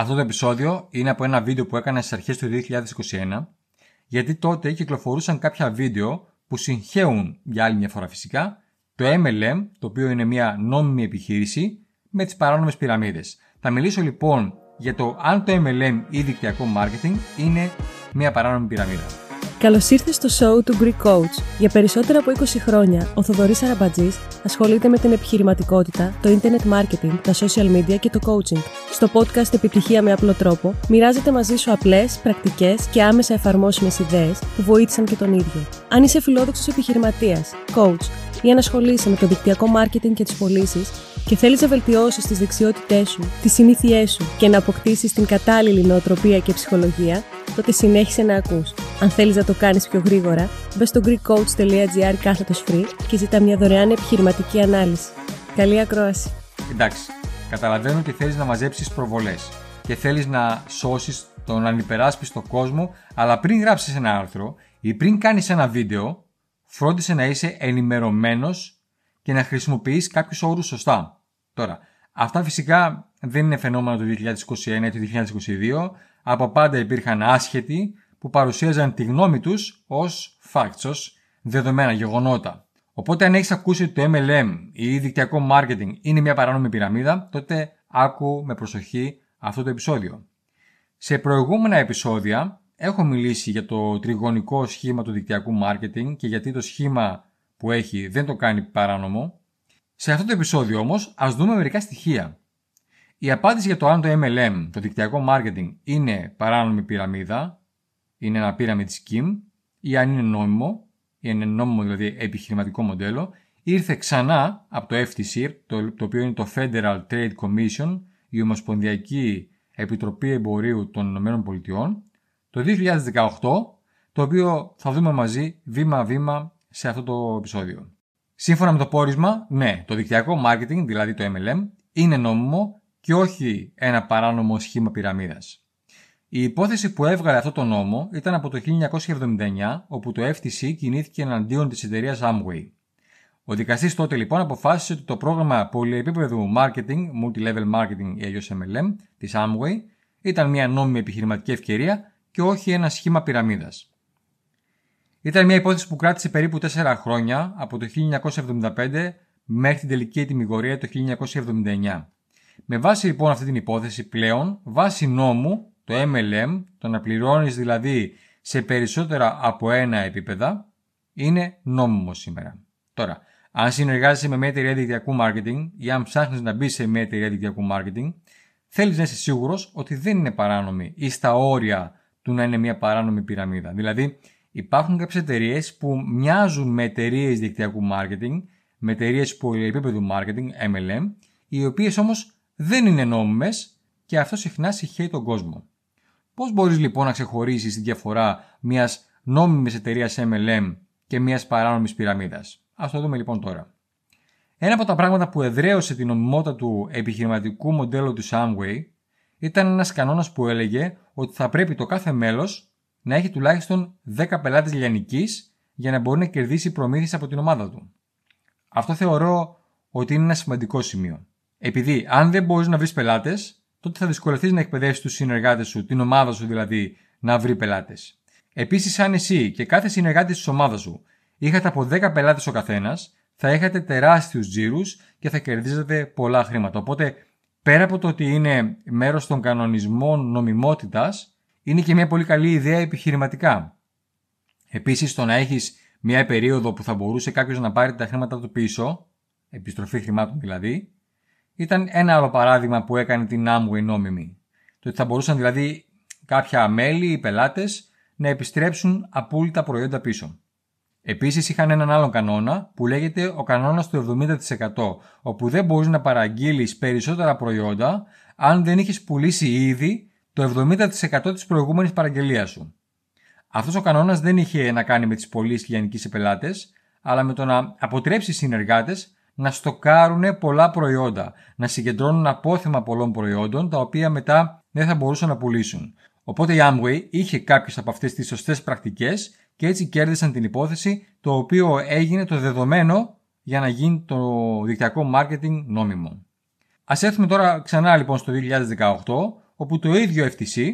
Αυτό το επεισόδιο είναι από ένα βίντεο που έκανα στις αρχές του 2021 γιατί τότε κυκλοφορούσαν κάποια βίντεο που συγχέουν για άλλη μια φορά φυσικά το MLM, το οποίο είναι μια νόμιμη επιχείρηση, με τις παράνομες πυραμίδες. Θα μιλήσω λοιπόν για το αν το MLM ή δικτυακό marketing είναι μια παράνομη πυραμίδα. Καλώς ήρθες στο show του Greek Coach. Για περισσότερα από 20 χρόνια, ο Θοδωρής Αραμπατζής ασχολείται με την επιχειρηματικότητα, το internet marketing, τα social media και το coaching. Στο podcast Επιτυχία με απλό τρόπο, μοιράζεται μαζί σου απλές, πρακτικές και άμεσα εφαρμόσιμες ιδέες που βοήθησαν και τον ίδιο. Αν είσαι φιλόδοξος επιχειρηματίας, coach ή ανασχολείσαι με το δικτυακό marketing και τις πωλήσεις και θέλεις να βελτιώσεις τις δεξιότητές σου, τις συνήθειές σου και να αποκτήσεις την κατάλληλη νοοτροπία και ψυχολογία, τότε συνέχισε να ακούς. Αν θέλεις να το κάνεις πιο γρήγορα, μπες στο greekcoach.gr κάθετος free και ζητά μια δωρεάν επιχειρηματική ανάλυση. Καλή ακρόαση. Εντάξει, καταλαβαίνω ότι θέλεις να μαζέψεις προβολές και θέλεις να σώσεις τον ανυπεράσπιστο κόσμο, αλλά πριν γράψεις ένα άρθρο ή πριν κάνεις ένα βίντεο, φρόντισε να είσαι ενημερωμένος και να χρησιμοποιείς κάποιους όρους σωστά. Τώρα, αυτά φυσικά δεν είναι φαινόμενο του 2021 ή του 2022, από πάντα υπήρχαν άσχετοι που παρουσίαζαν τη γνώμη τους ως facts, ως δεδομένα, γεγονότα. Οπότε αν έχεις ακούσει ότι το MLM ή δικτυακό marketing είναι μια παράνομη πυραμίδα, τότε άκου με προσοχή αυτό το επεισόδιο. Σε προηγούμενα επεισόδια έχω μιλήσει για το τριγωνικό σχήμα του δικτυακού marketing και γιατί το σχήμα που έχει δεν το κάνει παράνομο. Σε αυτό το επεισόδιο όμως ας δούμε μερικά στοιχεία. Η απάντηση για το αν το MLM, το δικτυακό marketing, είναι παράνομη πυραμίδα, είναι ένα pyramid scheme, ή αν είναι νόμιμο, ή είναι νόμιμο δηλαδή επιχειρηματικό μοντέλο, ήρθε ξανά από το FTC, το, το οποίο είναι το Federal Trade Commission, η Ομοσπονδιακή Επιτροπή Εμπορίου των Ηνωμένων Πολιτειών, το 2018, το οποίο θα δούμε μαζί βήμα-βήμα σε αυτό το επεισόδιο. Σύμφωνα με το πόρισμα, ναι, το δικτυακό marketing, δηλαδή το MLM, είναι νόμιμο και όχι ένα παράνομο σχήμα πυραμίδας. Η υπόθεση που έβγαλε αυτό το νόμο ήταν από το 1979, όπου το FTC κινήθηκε εναντίον της εταιρείας Amway. Ο δικαστής τότε λοιπόν αποφάσισε ότι το πρόγραμμα πολυεπίπεδου marketing, multi-level marketing ή αλλιώς MLM, της Amway, ήταν μια νόμιμη επιχειρηματική ευκαιρία και όχι ένα σχήμα πυραμίδας. Ήταν μια υπόθεση που κράτησε περίπου 4 χρόνια, από το 1975 μέχρι την τελική ετοιμιγορία το 1979. Με βάση λοιπόν αυτή την υπόθεση πλέον, βάση νόμου, το MLM, το να πληρώνεις δηλαδή σε περισσότερα από ένα επίπεδα, είναι νόμιμο σήμερα. Τώρα, αν συνεργάζεσαι με μια εταιρεία δικτυακού marketing ή αν ψάχνεις να μπεις σε μια εταιρεία δικτυακού marketing, θέλεις να είσαι σίγουρος ότι δεν είναι παράνομη ή στα όρια του να είναι μια παράνομη πυραμίδα. Δηλαδή, υπάρχουν κάποιες εταιρείες που μοιάζουν με εταιρείες δικτυακού marketing, με εταιρείες πολυεπίπεδου marketing, MLM, οι οποίες όμως δεν είναι νόμιμες και αυτό συχνά συγχαίει τον κόσμο. Πώς μπορείς λοιπόν να ξεχωρίσεις τη διαφορά μιας νόμιμης εταιρείας MLM και μιας παράνομης πυραμίδας; Ας το δούμε λοιπόν τώρα. Ένα από τα πράγματα που εδραίωσε την νομιμότητα του επιχειρηματικού μοντέλου του Samway ήταν ένας κανόνας που έλεγε ότι θα πρέπει το κάθε μέλος να έχει τουλάχιστον 10 πελάτες λιανικής για να μπορεί να κερδίσει προμήθειες από την ομάδα του. Αυτό θεωρώ ότι είναι ένα σημαντικό σημείο. Επειδή αν δεν μπορείς να βρεις πελάτες, τότε θα δυσκολευτείς να εκπαιδεύσεις τους συνεργάτες σου, την ομάδα σου δηλαδή, να βρει πελάτες. Επίσης, αν εσύ και κάθε συνεργάτη της ομάδας σου είχατε από 10 πελάτες ο καθένας, θα είχατε τεράστιους τζίρους και θα κερδίζετε πολλά χρήματα. Οπότε, πέρα από το ότι είναι μέρος των κανονισμών νομιμότητας, είναι και μια πολύ καλή ιδέα επιχειρηματικά. Επίσης, το να έχεις μια περίοδο που θα μπορούσε κάποιος να πάρει τα χρήματα του πίσω, επιστροφή χρημάτων δηλαδή, ήταν ένα άλλο παράδειγμα που έκανε την Amway νόμιμη. Το ότι θα μπορούσαν δηλαδή κάποια μέλη ή πελάτες να επιστρέψουν απόλυτα προϊόντα πίσω. Επίσης είχαν έναν άλλο κανόνα που λέγεται ο κανόνας του 70% όπου δεν μπορείς να παραγγείλεις περισσότερα προϊόντα αν δεν είχες πουλήσει ήδη το 70% της προηγούμενης παραγγελίας σου. Αυτός ο κανόνας δεν είχε να κάνει με τις πωλήσεις λιανικής σε πελάτες, αλλά με το να αποτρέψεις συνεργάτες να στοκάρουν πολλά προϊόντα, να συγκεντρώνουν απόθεμα πολλών προϊόντων τα οποία μετά δεν θα μπορούσαν να πουλήσουν. Οπότε η Amway είχε κάποιες από αυτές τις σωστές πρακτικές και έτσι κέρδισαν την υπόθεση το οποίο έγινε το δεδομένο για να γίνει το δικτυακό marketing νόμιμο. Ας έρθουμε τώρα ξανά λοιπόν στο 2018 όπου το ίδιο FTC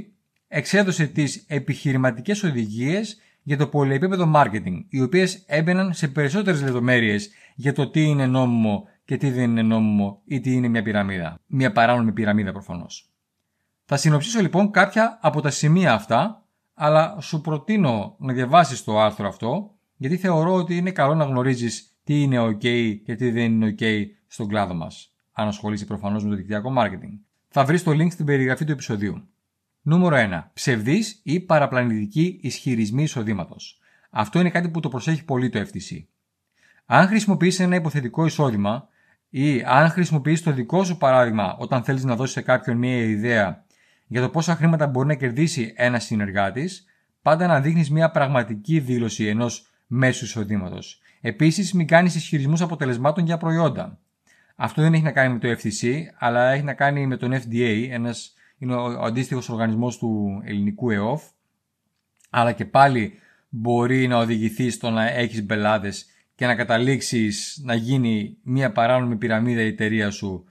εξέδωσε τις επιχειρηματικές οδηγίες για το πολυεπίπεδο marketing, οι οποίες έμπαιναν σε περισσότερες λεπτομέρειες για το τι είναι νόμιμο και τι δεν είναι νόμιμο ή τι είναι μια πυραμίδα. Μια παράνομη πυραμίδα προφανώς. Θα συνοψίσω λοιπόν κάποια από τα σημεία αυτά, αλλά σου προτείνω να διαβάσεις το άρθρο αυτό, γιατί θεωρώ ότι είναι καλό να γνωρίζεις τι είναι ok και τι δεν είναι ok στον κλάδο μας, αν ασχολείσαι προφανώς με το δικτυακό marketing. Θα βρεις το link στην περιγραφή του επεισοδίου. Νούμερο 1. Ψευδής ή παραπλανητική ισχυρισμοί εισοδήματος. Αυτό είναι κάτι που το προσέχει πολύ το FTC. Αν χρησιμοποιήσει ένα υποθετικό εισόδημα ή αν χρησιμοποιήσει το δικό σου παράδειγμα όταν θέλεις να δώσεις σε κάποιον μια ιδέα για το πόσα χρήματα μπορεί να κερδίσει ένας συνεργάτης, πάντα να δείχνεις μια πραγματική δήλωση ενός μέσου εισοδήματος. Επίσης, μην κάνεις ισχυρισμούς αποτελεσμάτων για προϊόντα. Αυτό δεν έχει να κάνει με το FTC, αλλά έχει να κάνει με τον FDA, ένας είναι ο αντίστοιχος οργανισμός του ελληνικού ΕΟΦ, αλλά και πάλι μπορεί να οδηγηθείς στο να έχεις μπελάδες και να καταλήξεις να γίνει μια παράνομη πυραμίδα η εταιρεία σου,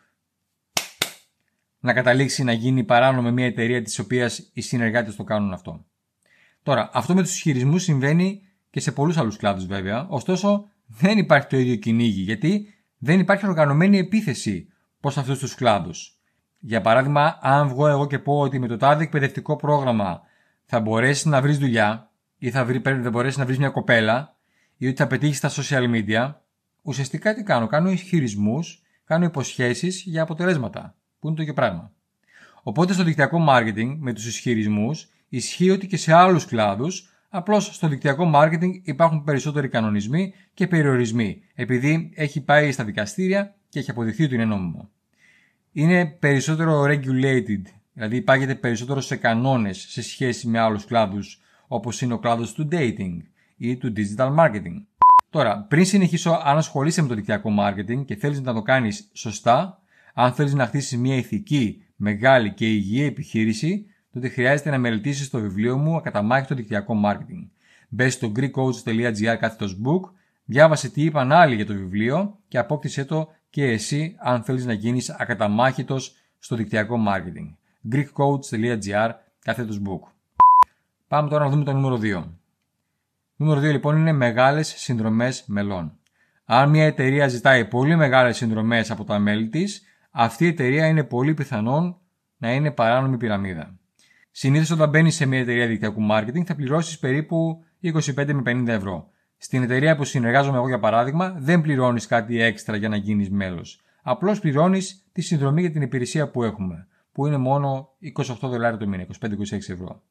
να καταλήξει να γίνει παράνομη μια εταιρεία της οποίας οι συνεργάτες το κάνουν αυτό. Τώρα, αυτό με τους ισχυρισμούς συμβαίνει και σε πολλούς άλλους κλάδους βέβαια, ωστόσο δεν υπάρχει το ίδιο κυνήγι, γιατί δεν υπάρχει οργανωμένη επίθεση προς αυτούς τους κλάδους. Για παράδειγμα, αν βγω εγώ και πω ότι με το τάδε εκπαιδευτικό πρόγραμμα θα μπορέσει να βρεις δουλειά ή θα, βρει, θα μπορέσει να βρεις μια κοπέλα ή ότι θα πετύχεις στα social media, ουσιαστικά τι κάνω; Κάνω ισχυρισμούς, κάνω υποσχέσεις για αποτελέσματα, που είναι το ίδιο πράγμα. Οπότε στο δικτυακό marketing με τους ισχυρισμούς ισχύει ότι και σε άλλους κλάδους, απλώς στο δικτυακό marketing υπάρχουν περισσότεροι κανονισμοί και περιορισμοί, επειδή έχει πάει στα δικαστήρια και έχει αποδειχθεί ότι είναι νόμιμο είναι περισσότερο regulated, δηλαδή υπάγεται περισσότερο σε κανόνες σε σχέση με άλλους κλάδους όπως είναι ο κλάδος του dating ή του digital marketing. Τώρα, πριν συνεχίσω, αν ασχολείσαι με το δικτυακό marketing και θέλεις να το κάνεις σωστά, αν θέλεις να χτίσεις μια ηθική, μεγάλη και υγιή επιχείρηση, τότε χρειάζεται να μελετήσεις το βιβλίο μου «Ακαταμάχητο δικτυακό marketing». Μπες στο greekcoach.gr κάθετος book, διάβασε τι είπαν άλλοι για το βιβλίο και απόκτησέ το και εσύ αν θέλεις να γίνεις ακαταμάχητος στο δικτυακό marketing. greekcoach.gr κάθετος book. Πάμε τώρα να δούμε το νούμερο 2. Νούμερο 2 λοιπόν είναι μεγάλες συνδρομές μελών. Αν μια εταιρεία ζητάει πολύ μεγάλες συνδρομές από τα μέλη της, αυτή η εταιρεία είναι πολύ πιθανόν να είναι παράνομη πυραμίδα. Συνήθως όταν μπαίνεις σε μια εταιρεία δικτυακού marketing θα πληρώσεις περίπου 25 με 50 ευρώ. Στην εταιρεία που συνεργάζομαι εγώ για παράδειγμα, δεν πληρώνεις κάτι έξτρα για να γίνεις μέλος. Απλώς πληρώνεις τη συνδρομή για την υπηρεσία που έχουμε, που είναι μόνο 28 δολάρια το μήνα, 25-26 ευρώ.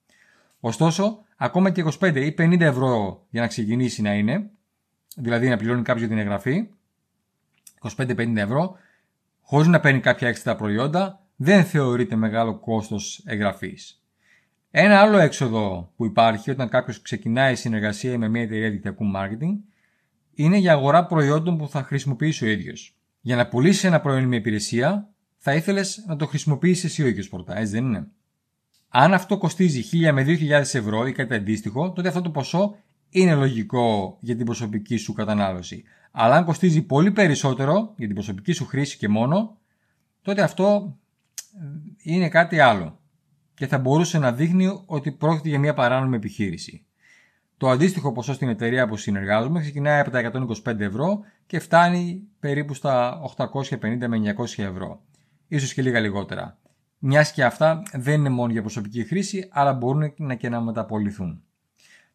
Ωστόσο, ακόμα και 25 ή 50 ευρώ για να ξεκινήσει να είναι, δηλαδή να πληρώνει κάποιος την εγγραφή, 25-50 ευρώ, χωρίς να παίρνει κάποια έξτρα προϊόντα, δεν θεωρείται μεγάλο κόστος εγγραφής. Ένα άλλο έξοδο που υπάρχει όταν κάποιος ξεκινάει συνεργασία με μια εταιρεία δικτυακού marketing είναι για αγορά προϊόντων που θα χρησιμοποιήσει ο ίδιος. Για να πουλήσεις ένα προϊόν με υπηρεσία, θα ήθελες να το χρησιμοποιήσεις εσύ ο ίδιος πρώτα, έτσι δεν είναι; Αν αυτό κοστίζει 1000 με 2000 ευρώ ή κάτι αντίστοιχο, τότε αυτό το ποσό είναι λογικό για την προσωπική σου κατανάλωση. Αλλά αν κοστίζει πολύ περισσότερο για την προσωπική σου χρήση και μόνο, τότε αυτό είναι κάτι άλλο και θα μπορούσε να δείχνει ότι πρόκειται για μια παράνομη επιχείρηση. Το αντίστοιχο ποσό στην εταιρεία που συνεργάζομαι ξεκινάει από τα 125 ευρώ και φτάνει περίπου στα 850 με 900 ευρώ. Ίσως και λίγα λιγότερα. Μιας και αυτά δεν είναι μόνο για προσωπική χρήση, αλλά μπορούν να και να μεταπολυθούν.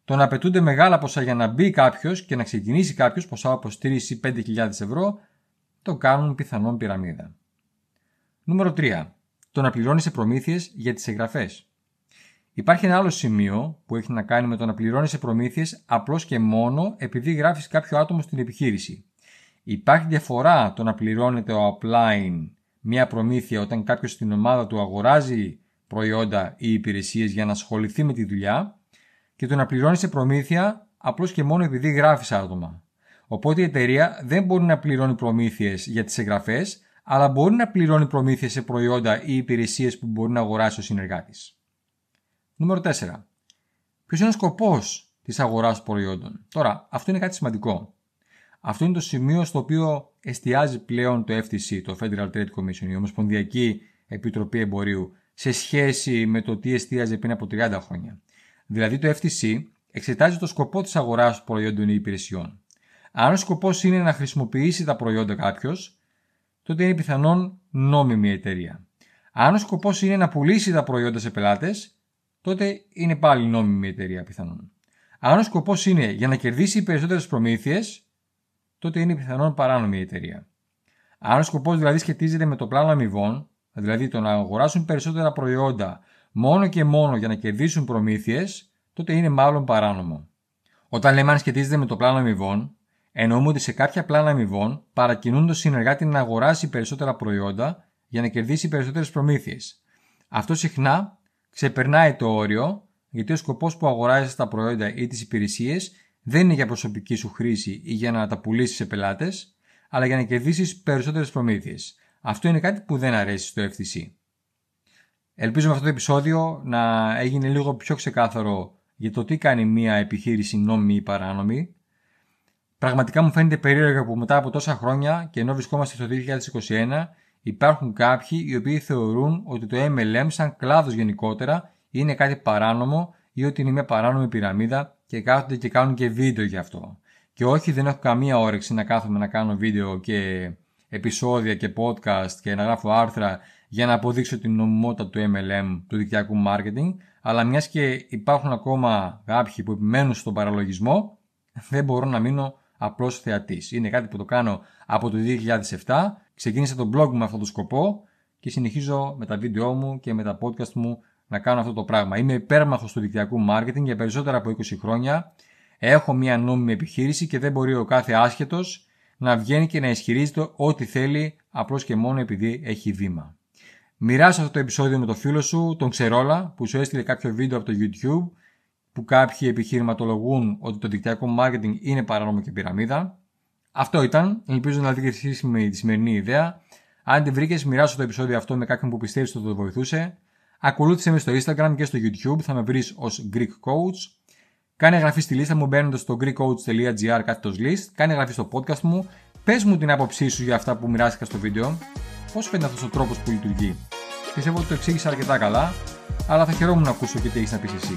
Το να απαιτούνται μεγάλα ποσά για να μπει κάποιος και να ξεκινήσει κάποιος, ποσά όπως 3 ή 5.000 ευρώ, το κάνουν πιθανόν πυραμίδα. Νούμερο 3 το να πληρώνεις σε προμήθειες για τις εγγραφές. Υπάρχει ένα άλλο σημείο που έχει να κάνει με το να πληρώνεις σε προμήθειες απλώς και μόνο επειδή γράφεις κάποιο άτομο στην επιχείρηση. Υπάρχει διαφορά το να πληρώνεται ο upline μια προμήθεια όταν κάποιος στην ομάδα του αγοράζει προϊόντα ή υπηρεσίες για να ασχοληθεί με τη δουλειά και το να πληρώνεις σε προμήθεια απλώς και μόνο επειδή γράφεις άτομα. Οπότε η εταιρεία δεν μπορεί να πληρώνει προμήθειες για τις εγγραφές, αλλά μπορεί να πληρώνει προμήθεια σε προϊόντα ή υπηρεσίες που μπορεί να αγοράσει ο συνεργάτης. Νούμερο 4. Ποιος είναι ο σκοπός της αγοράς προϊόντων; Τώρα, αυτό είναι κάτι σημαντικό. Αυτό είναι το σημείο στο οποίο εστιάζει πλέον το FTC, το Federal Trade Commission, η Ομοσπονδιακή Επιτροπή Εμπορίου, σε σχέση με το τι εστίαζε πριν από 30 χρόνια. Δηλαδή το FTC εξετάζει το σκοπό της αγοράς προϊόντων ή υπηρεσιών. Αν ο σκοπός είναι να χρησιμοποιήσει τα προϊόντα κάποιος, τότε είναι πιθανόν νόμιμη η εταιρεία. Αν ο σκοπός είναι να πουλήσει τα προϊόντα σε πελάτες, τότε είναι πάλι νόμιμη η εταιρεία πιθανόν. Αν ο σκοπός είναι για να κερδίσει περισσότερες προμήθειες, τότε είναι πιθανόν παράνομη η εταιρεία. Αν ο σκοπός δηλαδή σχετίζεται με το πλάνο αμοιβών, δηλαδή το να αγοράσουν περισσότερα προϊόντα μόνο και μόνο για να κερδίσουν προμήθειες, τότε είναι μάλλον παράνομο. Όταν λέμε αν σχετίζεται με το πλάνο αμοιβών, εννοούμε ότι σε κάποια πλάνα αμοιβών παρακινούν το συνεργάτη να αγοράσει περισσότερα προϊόντα για να κερδίσει περισσότερες προμήθειες. Αυτό συχνά ξεπερνάει το όριο, γιατί ο σκοπός που αγοράζεις τα προϊόντα ή τις υπηρεσίες δεν είναι για προσωπική σου χρήση ή για να τα πουλήσεις σε πελάτες, αλλά για να κερδίσεις περισσότερες προμήθειες. Αυτό είναι κάτι που δεν αρέσει στο FTC. Ελπίζω με αυτό το επεισόδιο να έγινε λίγο πιο ξεκάθαρο για το τι κάνει μια επιχείρηση νόμιμη ή παράνομη. Πραγματικά μου φαίνεται περίεργο που μετά από τόσα χρόνια και ενώ βρισκόμαστε στο 2021 υπάρχουν κάποιοι οι οποίοι θεωρούν ότι το MLM σαν κλάδος γενικότερα είναι κάτι παράνομο ή ότι είναι μια παράνομη πυραμίδα και κάθονται και κάνουν και βίντεο γι' αυτό. Και όχι δεν έχω καμία όρεξη να κάθομαι να κάνω βίντεο και επεισόδια και podcast και να γράφω άρθρα για να αποδείξω την νομιμότητα του MLM, του δικτυακού marketing, αλλά μιας και υπάρχουν ακόμα κάποιοι που επιμένουν στον παραλογισμό, δεν μπορώ να μείνω απλώς θεατής. Είναι κάτι που το κάνω από το 2007, ξεκίνησα το blog μου με αυτόν τον σκοπό και συνεχίζω με τα βίντεό μου και με τα podcast μου να κάνω αυτό το πράγμα. Είμαι υπέρμαχος του δικτυακού marketing για περισσότερα από 20 χρόνια. Έχω μια νόμιμη επιχείρηση και δεν μπορεί ο κάθε άσχετος να βγαίνει και να ισχυρίζεται ό,τι θέλει απλώς και μόνο επειδή έχει βήμα. Μοιράσου αυτό το επεισόδιο με το φίλο σου, τον Ξερόλα, που σου έστειλε κάποιο βίντεο από το YouTube, που κάποιοι επιχειρηματολογούν ότι το δικτυακό marketing είναι παράνομο και πυραμίδα. Αυτό ήταν. Ελπίζω να δείτε χρήσιμη τη σημερινή ιδέα. Αν την βρήκες, μοιράσου το επεισόδιο αυτό με κάποιον που πιστεύεις ότι το βοηθούσε. Ακολούθησε με στο Instagram και στο YouTube, θα με βρεις ως Greek Coach. Κάνε εγγραφή στη λίστα μου μπαίνοντας στο greekcoach.gr κάθετος list. Κάνε εγγραφή στο podcast μου. Πες μου την άποψή σου για αυτά που μοιράστηκα στο βίντεο. Πώς φαίνεται αυτός ο τρόπος που λειτουργεί. Πιστεύω ότι το εξήγησα αρκετά καλά, αλλά θα χαιρόμουν να ακούσω και τι έχεις να πεις εσύ.